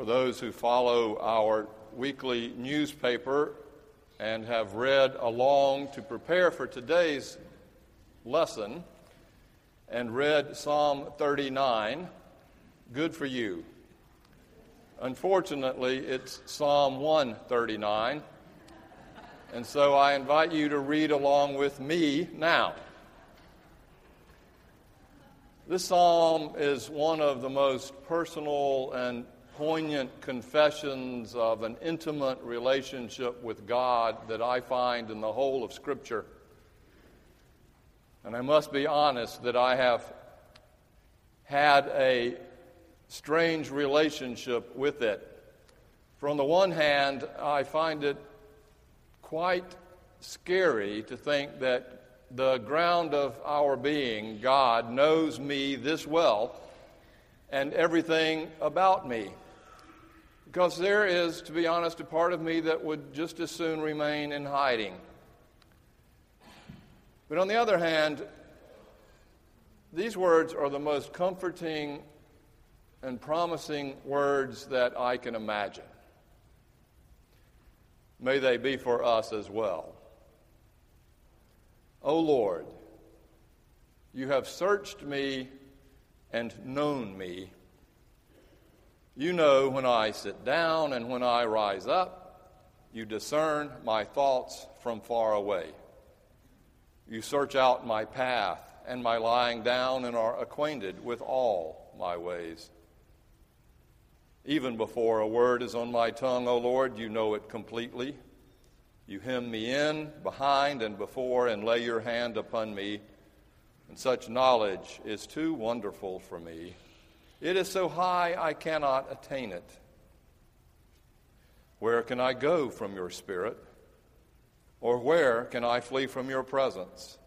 For those who follow our weekly newspaper and have read along to prepare for today's lesson and read Psalm 39, good for you. Unfortunately, it's Psalm 139, and so I invite you to read along with me now. This psalm is one of the most personal and poignant confessions of an intimate relationship with God that I find in the whole of Scripture. And I must be honest that I have had a strange relationship with it. For on the one hand, I find it quite scary to think that the ground of our being, God, knows me this well and everything about me. Because there is, to be honest, a part of me that would just as soon remain in hiding. But on the other hand, these words are the most comforting and promising words that I can imagine. May they be for us as well. O Lord, you have searched me and known me. You know when I sit down and when I rise up. You discern my thoughts from far away. You search out my path and my lying down and are acquainted with all my ways. Even before a word is on my tongue, O Lord, you know it completely. You hem me in, behind, and before, and lay your hand upon me. And such knowledge is too wonderful for me. It is so high I cannot attain it. Where can I go from your spirit? Or where can I flee from your presence?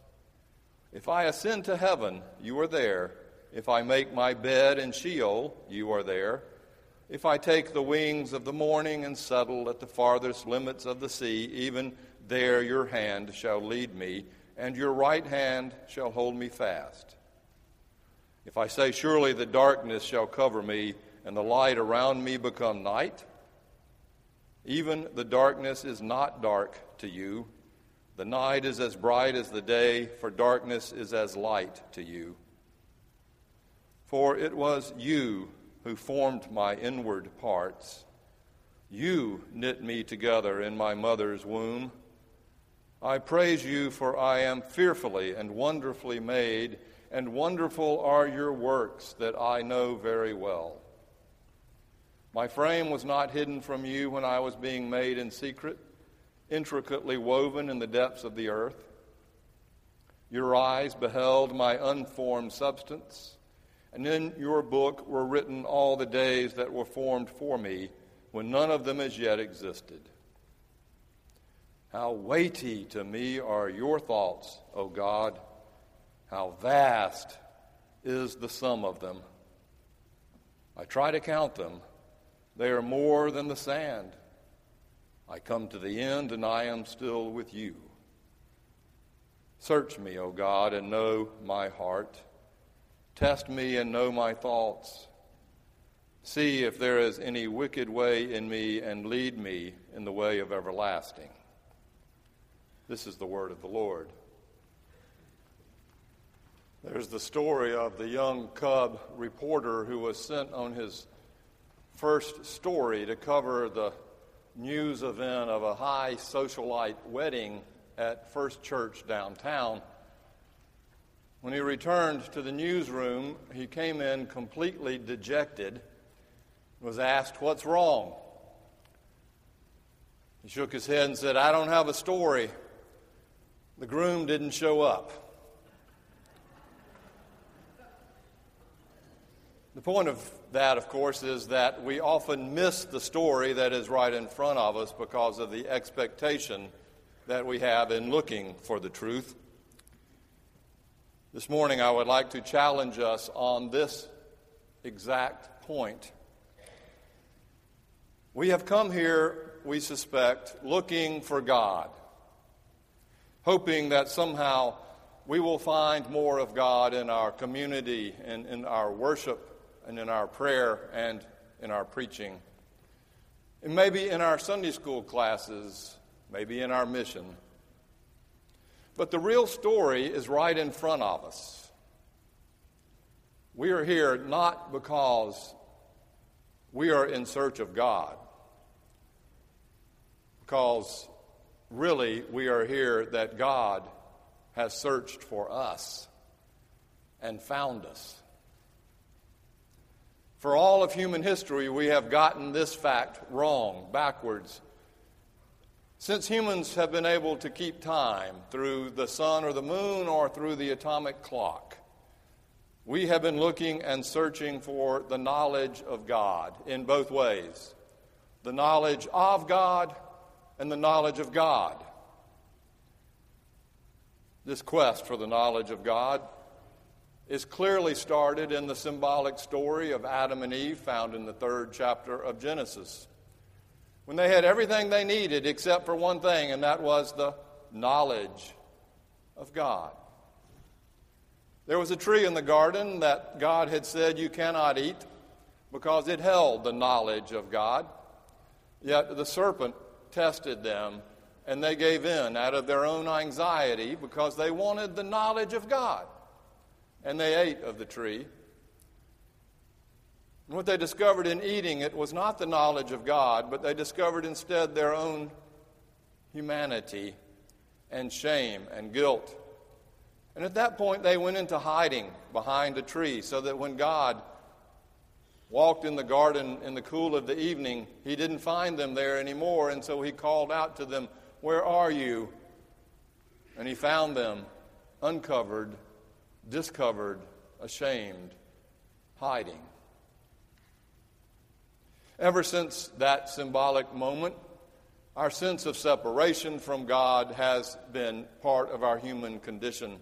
If I ascend to heaven, you are there. If I make my bed in Sheol, you are there. If I take the wings of the morning and settle at the farthest limits of the sea, even there your hand shall lead me, and your right hand shall hold me fast. If I say, Surely the darkness shall cover me, and the light around me become night, even the darkness is not dark to you. The night is as bright as the day, for darkness is as light to you. For it was you who formed my inward parts. You knit me together in my mother's womb. I praise you, for I am fearfully and wonderfully made and wonderful are your works that I know very well. My frame was not hidden from you when I was being made in secret, intricately woven in the depths of the earth. Your eyes beheld my unformed substance, and in your book were written all the days that were formed for me, when none of them as yet existed. How weighty to me are your thoughts, O God! How vast is the sum of them. I try to count them. They are more than the sand. I come to the end, and I am still with you. Search me, O God, and know my heart. Test me and know my thoughts. See if there is any wicked way in me, and lead me in the way of everlasting. This is the word of the Lord. There's the story of the young cub reporter who was sent on his first story to cover the news event of a high socialite wedding at First Church downtown. When he returned to the newsroom, he came in completely dejected, was asked, What's wrong? He shook his head and said, I don't have a story. The groom didn't show up. The point of that, of course, is that we often miss the story that is right in front of us because of the expectation that we have in looking for the truth. This morning, I would like to challenge us on this exact point. We have come here, we suspect, looking for God, hoping that somehow we will find more of God in our community and in our worship and in our prayer and in our preaching. And maybe in our Sunday school classes, maybe in our mission. But the real story is right in front of us. We are here not because we are in search of God, because really we are here that God has searched for us and found us. For all of human history, we have gotten this fact wrong, backwards. Since humans have been able to keep time through the sun or the moon or through the atomic clock, we have been looking and searching for the knowledge of God in both ways the knowledge of God and the knowledge of God. This quest for the knowledge of God is clearly started in the symbolic story of Adam and Eve found in the third chapter of Genesis. When they had everything they needed except for one thing, and that was the knowledge of God. There was a tree in the garden that God had said you cannot eat because it held the knowledge of God. Yet the serpent tested them, and they gave in out of their own anxiety because they wanted the knowledge of God and they ate of the tree. And what they discovered in eating it was not the knowledge of God, but they discovered instead their own humanity and shame and guilt. And at that point, they went into hiding behind a tree so that when God walked in the garden in the cool of the evening, he didn't find them there anymore. And so he called out to them, Where are you? And he found them uncovered discovered, ashamed, hiding. Ever since that symbolic moment, our sense of separation from God has been part of our human condition.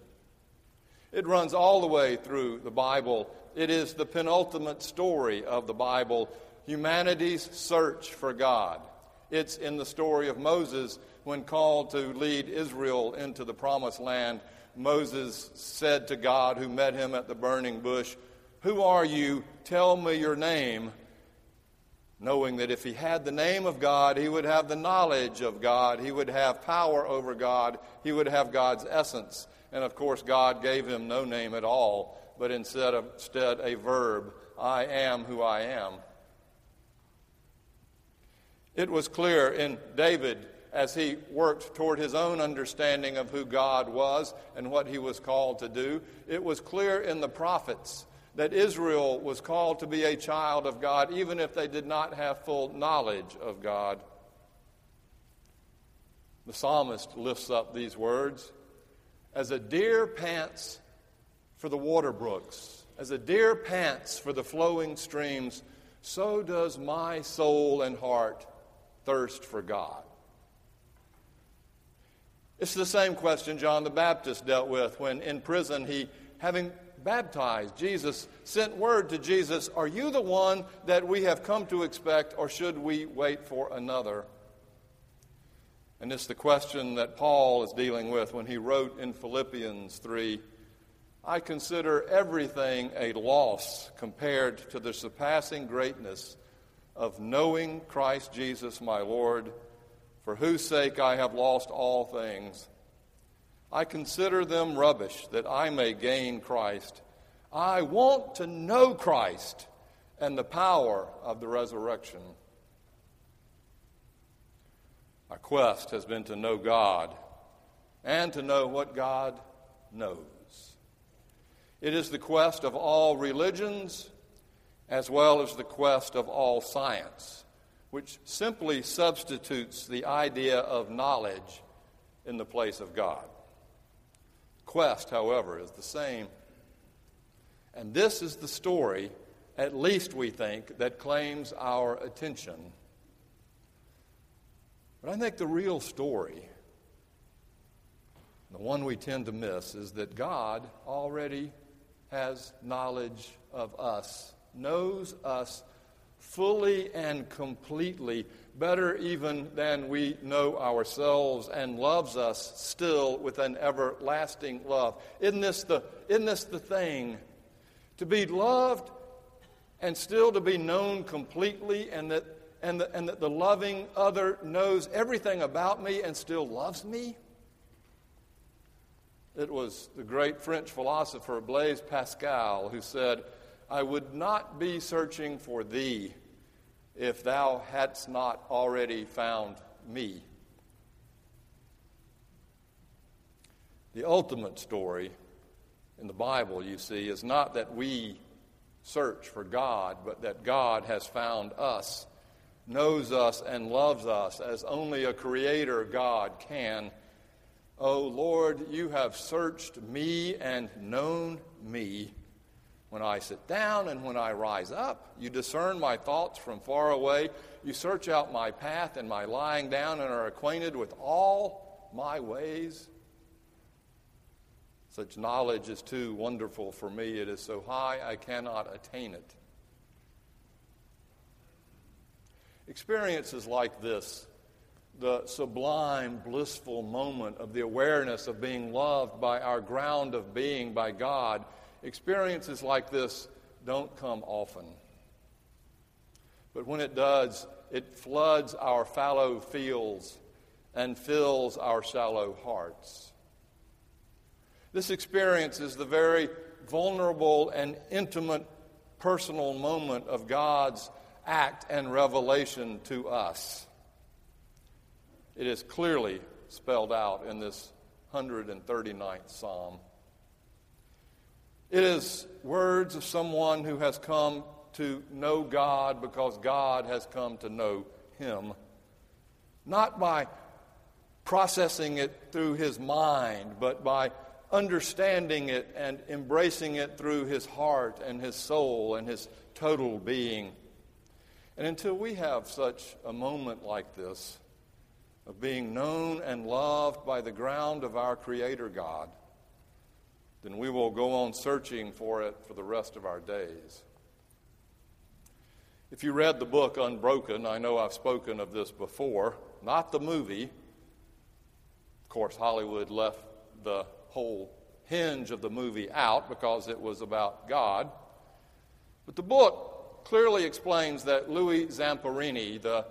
It runs all the way through the Bible. It is the penultimate story of the Bible humanity's search for God. It's in the story of Moses when called to lead Israel into the promised land Moses said to God, who met him at the burning bush, Who are you? Tell me your name. Knowing that if he had the name of God, he would have the knowledge of God, he would have power over God, he would have God's essence. And of course, God gave him no name at all, but instead, of, instead a verb I am who I am. It was clear in David as he worked toward his own understanding of who God was and what he was called to do. It was clear in the prophets that Israel was called to be a child of God, even if they did not have full knowledge of God. The psalmist lifts up these words As a deer pants for the water brooks, as a deer pants for the flowing streams, so does my soul and heart thirst for God. It's the same question John the Baptist dealt with when in prison he, having baptized, Jesus sent word to Jesus, Are you the one that we have come to expect, or should we wait for another? And it's the question that Paul is dealing with when he wrote in Philippians 3 I consider everything a loss compared to the surpassing greatness of knowing Christ Jesus my Lord for whose sake I have lost all things. I consider them rubbish that I may gain Christ. I want to know Christ and the power of the resurrection. Our quest has been to know God and to know what God knows. It is the quest of all religions as well as the quest of all science which simply substitutes the idea of knowledge in the place of God. Quest, however, is the same. And this is the story, at least we think, that claims our attention. But I think the real story, the one we tend to miss, is that God already has knowledge of us, knows us fully and completely, better even than we know ourselves, and loves us still with an everlasting love. Isn't this the, isn't this the thing? To be loved and still to be known completely, and that and, the, and that the loving other knows everything about me and still loves me? It was the great French philosopher Blaise Pascal who said, I would not be searching for thee if thou hadst not already found me. The ultimate story in the Bible, you see, is not that we search for God, but that God has found us, knows us, and loves us as only a creator God can. Oh Lord, you have searched me and known me. When I sit down and when I rise up, you discern my thoughts from far away. You search out my path and my lying down and are acquainted with all my ways. Such knowledge is too wonderful for me. It is so high I cannot attain it. Experiences like this, the sublime, blissful moment of the awareness of being loved by our ground of being, by God, experiences like this don't come often. But when it does, it floods our fallow fields and fills our shallow hearts. This experience is the very vulnerable and intimate personal moment of God's act and revelation to us. It is clearly spelled out in this 139th Psalm. It is words of someone who has come to know God because God has come to know him. Not by processing it through his mind, but by understanding it and embracing it through his heart and his soul and his total being. And until we have such a moment like this, of being known and loved by the ground of our Creator God, then we will go on searching for it for the rest of our days. If you read the book Unbroken, I know I've spoken of this before, not the movie. Of course, Hollywood left the whole hinge of the movie out because it was about God. But the book clearly explains that Louis Zamperini, the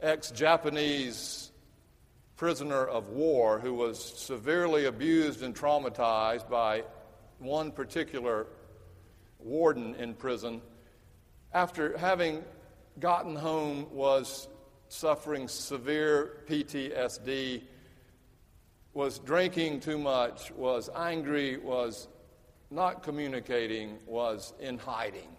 ex Japanese prisoner of war who was severely abused and traumatized by one particular warden in prison, after having gotten home, was suffering severe PTSD was drinking too much, was angry, was not communicating, was in hiding.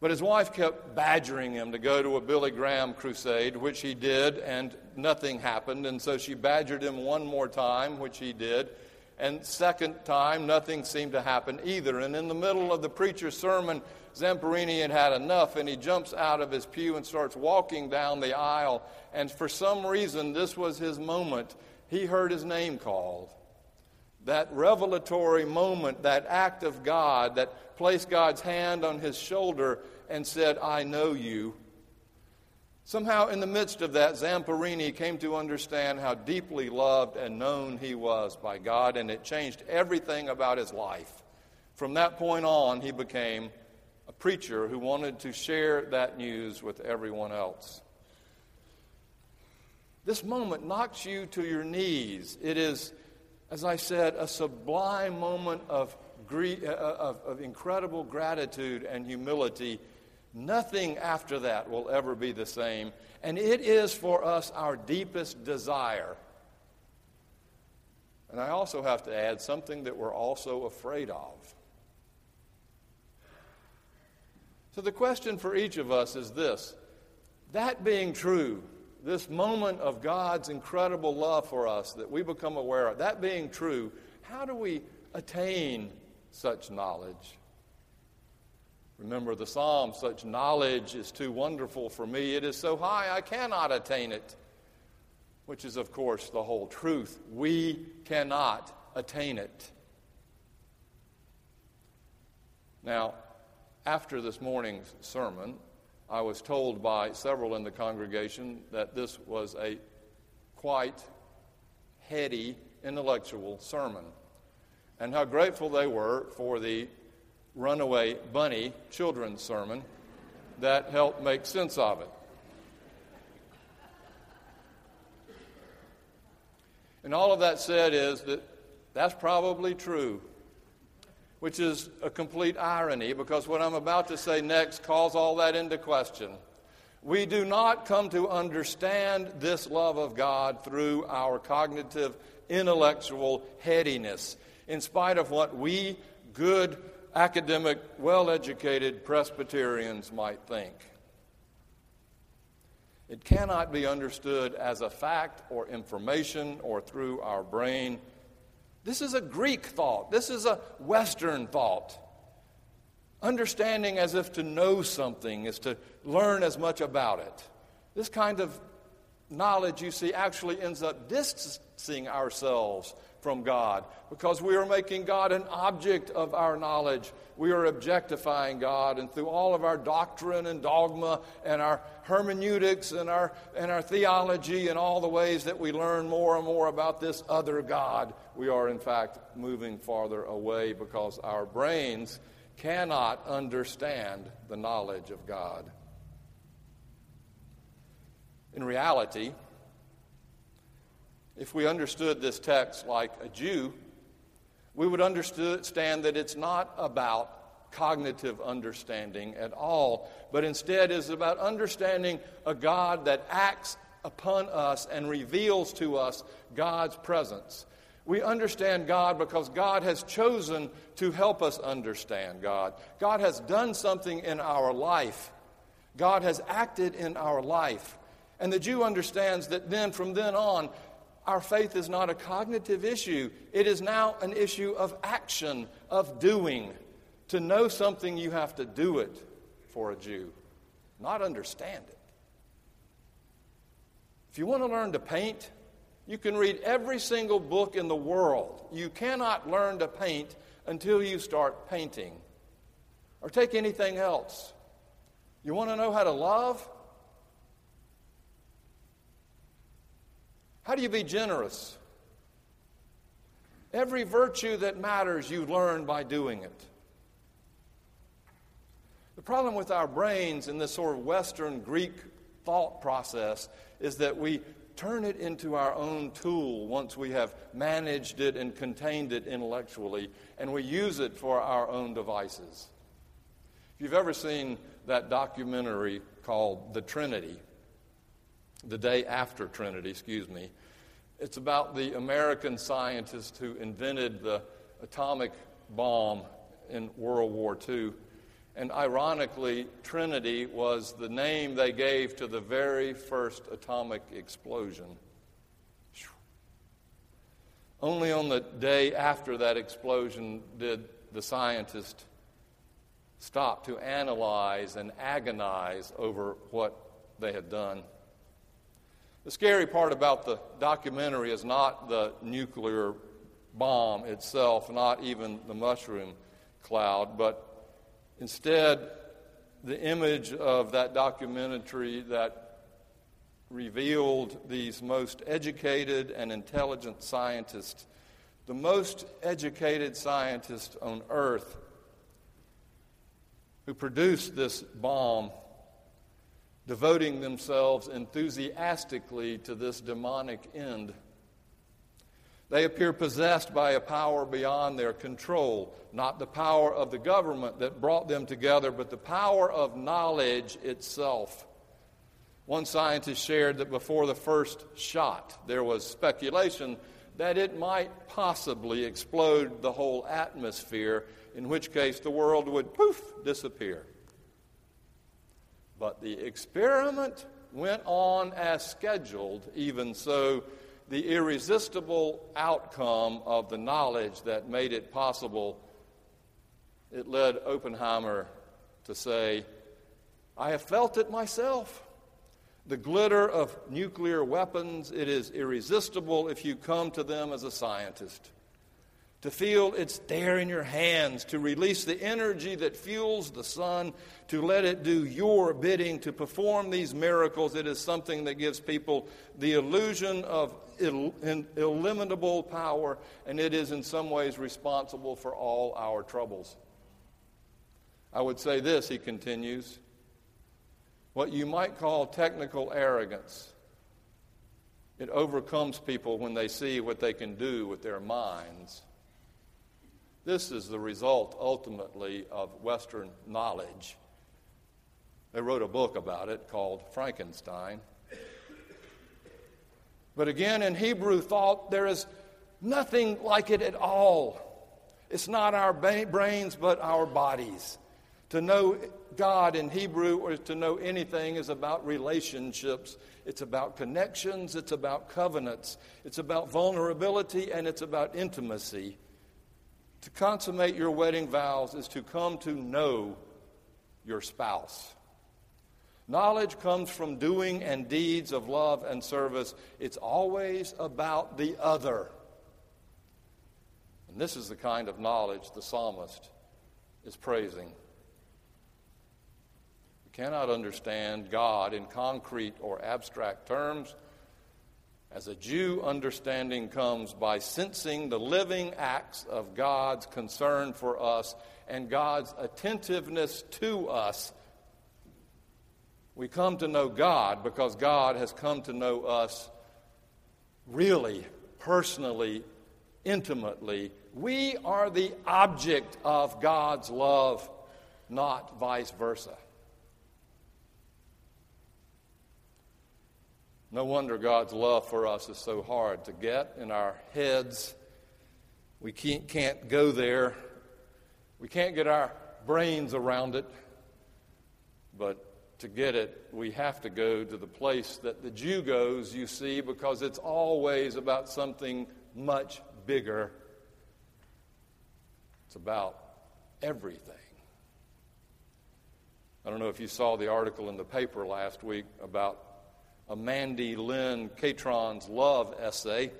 But his wife kept badgering him to go to a Billy Graham crusade, which he did, and nothing happened. And so she badgered him one more time, which he did. And second time, nothing seemed to happen either. And in the middle of the preacher's sermon, Zamperini had had enough, and he jumps out of his pew and starts walking down the aisle. And for some reason, this was his moment. He heard his name called. That revelatory moment, that act of God that placed God's hand on his shoulder and said, I know you. Somehow, in the midst of that, Zamperini came to understand how deeply loved and known he was by God, and it changed everything about his life. From that point on, he became a preacher who wanted to share that news with everyone else. This moment knocks you to your knees. It is, as I said, a sublime moment of, gre- uh, of, of incredible gratitude and humility. Nothing after that will ever be the same. And it is for us our deepest desire. And I also have to add something that we're also afraid of. So the question for each of us is this that being true, this moment of God's incredible love for us that we become aware of, that being true, how do we attain such knowledge? Remember the psalm such knowledge is too wonderful for me. It is so high I cannot attain it. Which is, of course, the whole truth. We cannot attain it. Now, after this morning's sermon, I was told by several in the congregation that this was a quite heady intellectual sermon, and how grateful they were for the Runaway Bunny children's sermon. that helped make sense of it. And all of that said is that that's probably true, which is a complete irony because what I'm about to say next calls all that into question. We do not come to understand this love of God through our cognitive, intellectual headiness, in spite of what we, good, academic, well educated Presbyterians might think. It cannot be understood as a fact or information or through our brain. This is a Greek thought. This is a Western thought. Understanding as if to know something is to learn as much about it. This kind of knowledge, you see, actually ends up distancing ourselves from God because we are making God an object of our knowledge. We are objectifying God, and through all of our doctrine and dogma and our hermeneutics and our, and our theology and all the ways that we learn more and more about this other God, we are in fact moving farther away because our brains cannot understand the knowledge of God. In reality, if we understood this text like a Jew, we would understand that it's not about cognitive understanding at all, but instead is about understanding a God that acts upon us and reveals to us God's presence. We understand God because God has chosen to help us understand God. God has done something in our life. God has acted in our life. And the Jew understands that then, from then on, our faith is not a cognitive issue. It is now an issue of action, of doing. To know something, you have to do it for a Jew, not understand it. If you want to learn to paint, you can read every single book in the world. You cannot learn to paint until you start painting. Or take anything else. You want to know how to love? How do you be generous? Every virtue that matters, you learn by doing it. The problem with our brains in this sort of Western Greek thought process is that we turn it into our own tool once we have managed it and contained it intellectually, and we use it for our own devices. If you've ever seen that documentary called The Trinity, the day after Trinity, excuse me. It's about the American scientist who invented the atomic bomb in World War II. And ironically, Trinity was the name they gave to the very first atomic explosion. Only on the day after that explosion did the scientist stop to analyze and agonize over what they had done. The scary part about the documentary is not the nuclear bomb itself, not even the mushroom cloud, but instead the image of that documentary that revealed these most educated and intelligent scientists, the most educated scientists on earth who produced this bomb devoting themselves enthusiastically to this demonic end. They appear possessed by a power beyond their control, not the power of the government that brought them together, but the power of knowledge itself. One scientist shared that before the first shot, there was speculation that it might possibly explode the whole atmosphere, in which case the world would poof disappear. But the experiment went on as scheduled, even so, the irresistible outcome of the knowledge that made it possible, it led Oppenheimer to say, I have felt it myself. The glitter of nuclear weapons, it is irresistible if you come to them as a scientist to feel it's there in your hands, to release the energy that fuels the sun, to let it do your bidding, to perform these miracles. It is something that gives people the illusion of illimitable power, and it is in some ways responsible for all our troubles. I would say this, he continues what you might call technical arrogance. It overcomes people when they see what they can do with their minds. This is the result, ultimately, of Western knowledge. They wrote a book about it called Frankenstein. But again, in Hebrew thought, there is nothing like it at all. It's not our brains, but our bodies. To know God in Hebrew or to know anything is about relationships. It's about connections. It's about covenants. It's about vulnerability and it's about intimacy. To consummate your wedding vows is to come to know your spouse. Knowledge comes from doing and deeds of love and service. It's always about the other. And this is the kind of knowledge the psalmist is praising. We cannot understand God in concrete or abstract terms. As a Jew, understanding comes by sensing the living acts of God's concern for us and God's attentiveness to us we come to know God because God has come to know us really, personally, intimately. We are the object of God's love, not vice versa. No wonder God's love for us is so hard to get in our heads. We can't, can't go there. We can't get our brains around it. But to get it, we have to go to the place that the Jew goes, you see, because it's always about something much bigger. It's about everything. I don't know if you saw the article in the paper last week about a Mandy Len Catron's love essay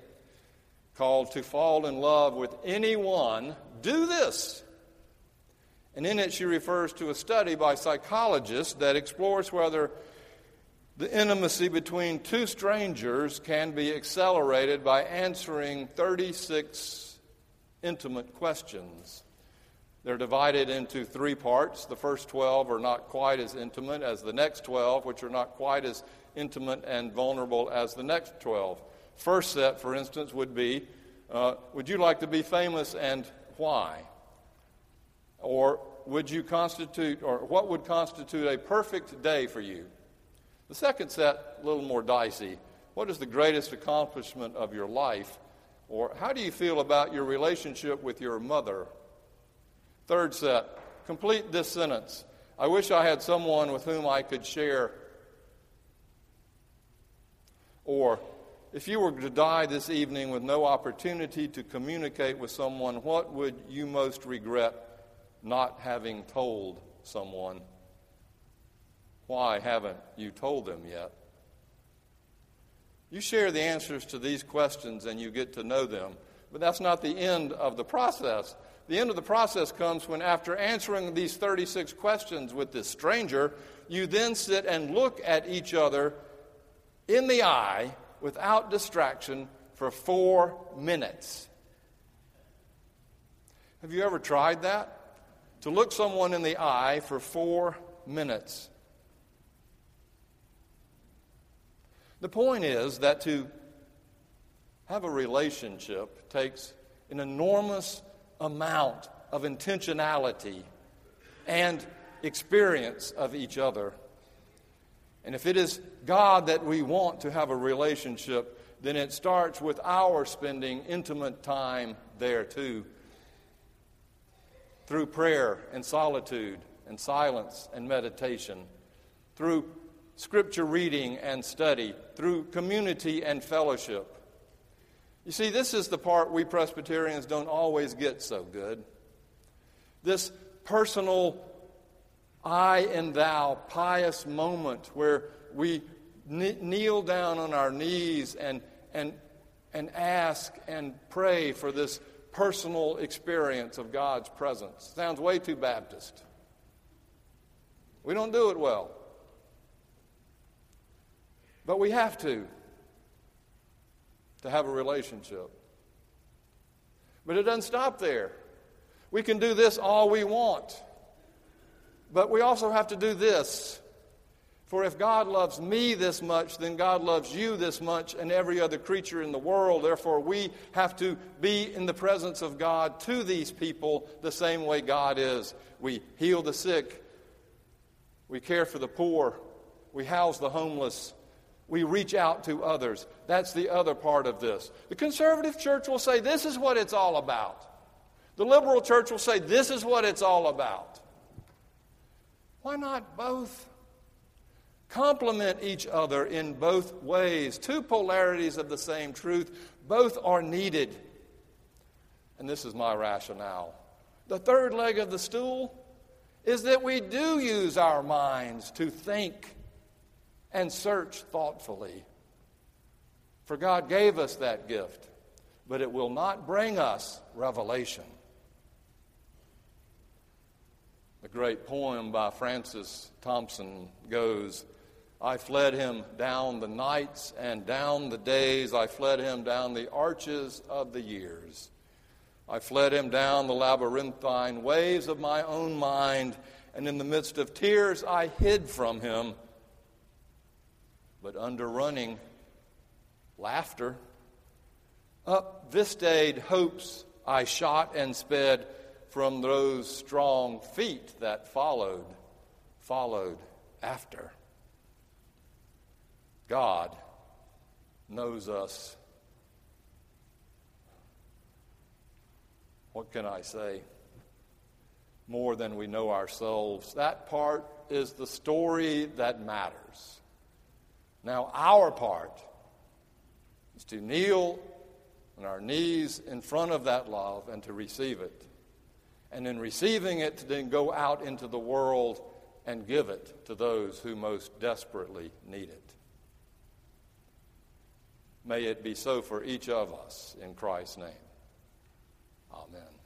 called To Fall in Love with Anyone, Do This. And in it, she refers to a study by psychologists that explores whether the intimacy between two strangers can be accelerated by answering 36 intimate questions. They're divided into three parts. The first 12 are not quite as intimate as the next 12, which are not quite as intimate and vulnerable as the next 12. First set, for instance, would be uh, Would you like to be famous and why? Or would you constitute, or what would constitute a perfect day for you? The second set, a little more dicey. What is the greatest accomplishment of your life? Or how do you feel about your relationship with your mother? Third set, complete this sentence. I wish I had someone with whom I could share. Or, if you were to die this evening with no opportunity to communicate with someone, what would you most regret not having told someone. Why haven't you told them yet? You share the answers to these questions and you get to know them. But that's not the end of the process. The end of the process comes when, after answering these 36 questions with this stranger, you then sit and look at each other in the eye without distraction for four minutes. Have you ever tried that? to look someone in the eye for four minutes. The point is that to have a relationship takes an enormous amount of intentionality and experience of each other. And if it is God that we want to have a relationship, then it starts with our spending intimate time there too through prayer and solitude and silence and meditation, through scripture reading and study, through community and fellowship. You see, this is the part we Presbyterians don't always get so good. This personal I and thou pious moment where we kneel down on our knees and, and, and ask and pray for this personal experience of God's presence. Sounds way too Baptist. We don't do it well. But we have to, to have a relationship. But it doesn't stop there. We can do this all we want. But we also have to do this. For if God loves me this much, then God loves you this much and every other creature in the world. Therefore, we have to be in the presence of God to these people the same way God is. We heal the sick, we care for the poor, we house the homeless, we reach out to others. That's the other part of this. The conservative church will say this is what it's all about. The liberal church will say this is what it's all about. Why not both? complement each other in both ways. Two polarities of the same truth, both are needed. And this is my rationale. The third leg of the stool is that we do use our minds to think and search thoughtfully. For God gave us that gift, but it will not bring us revelation. The great poem by Francis Thompson goes I fled him down the nights and down the days. I fled him down the arches of the years. I fled him down the labyrinthine ways of my own mind, and in the midst of tears I hid from him. But under running laughter, up vistaed hopes I shot and sped from those strong feet that followed, followed after. God knows us. What can I say? More than we know ourselves. That part is the story that matters. Now, our part is to kneel on our knees in front of that love and to receive it. And in receiving it, to then go out into the world and give it to those who most desperately need it. May it be so for each of us in Christ's name. Amen.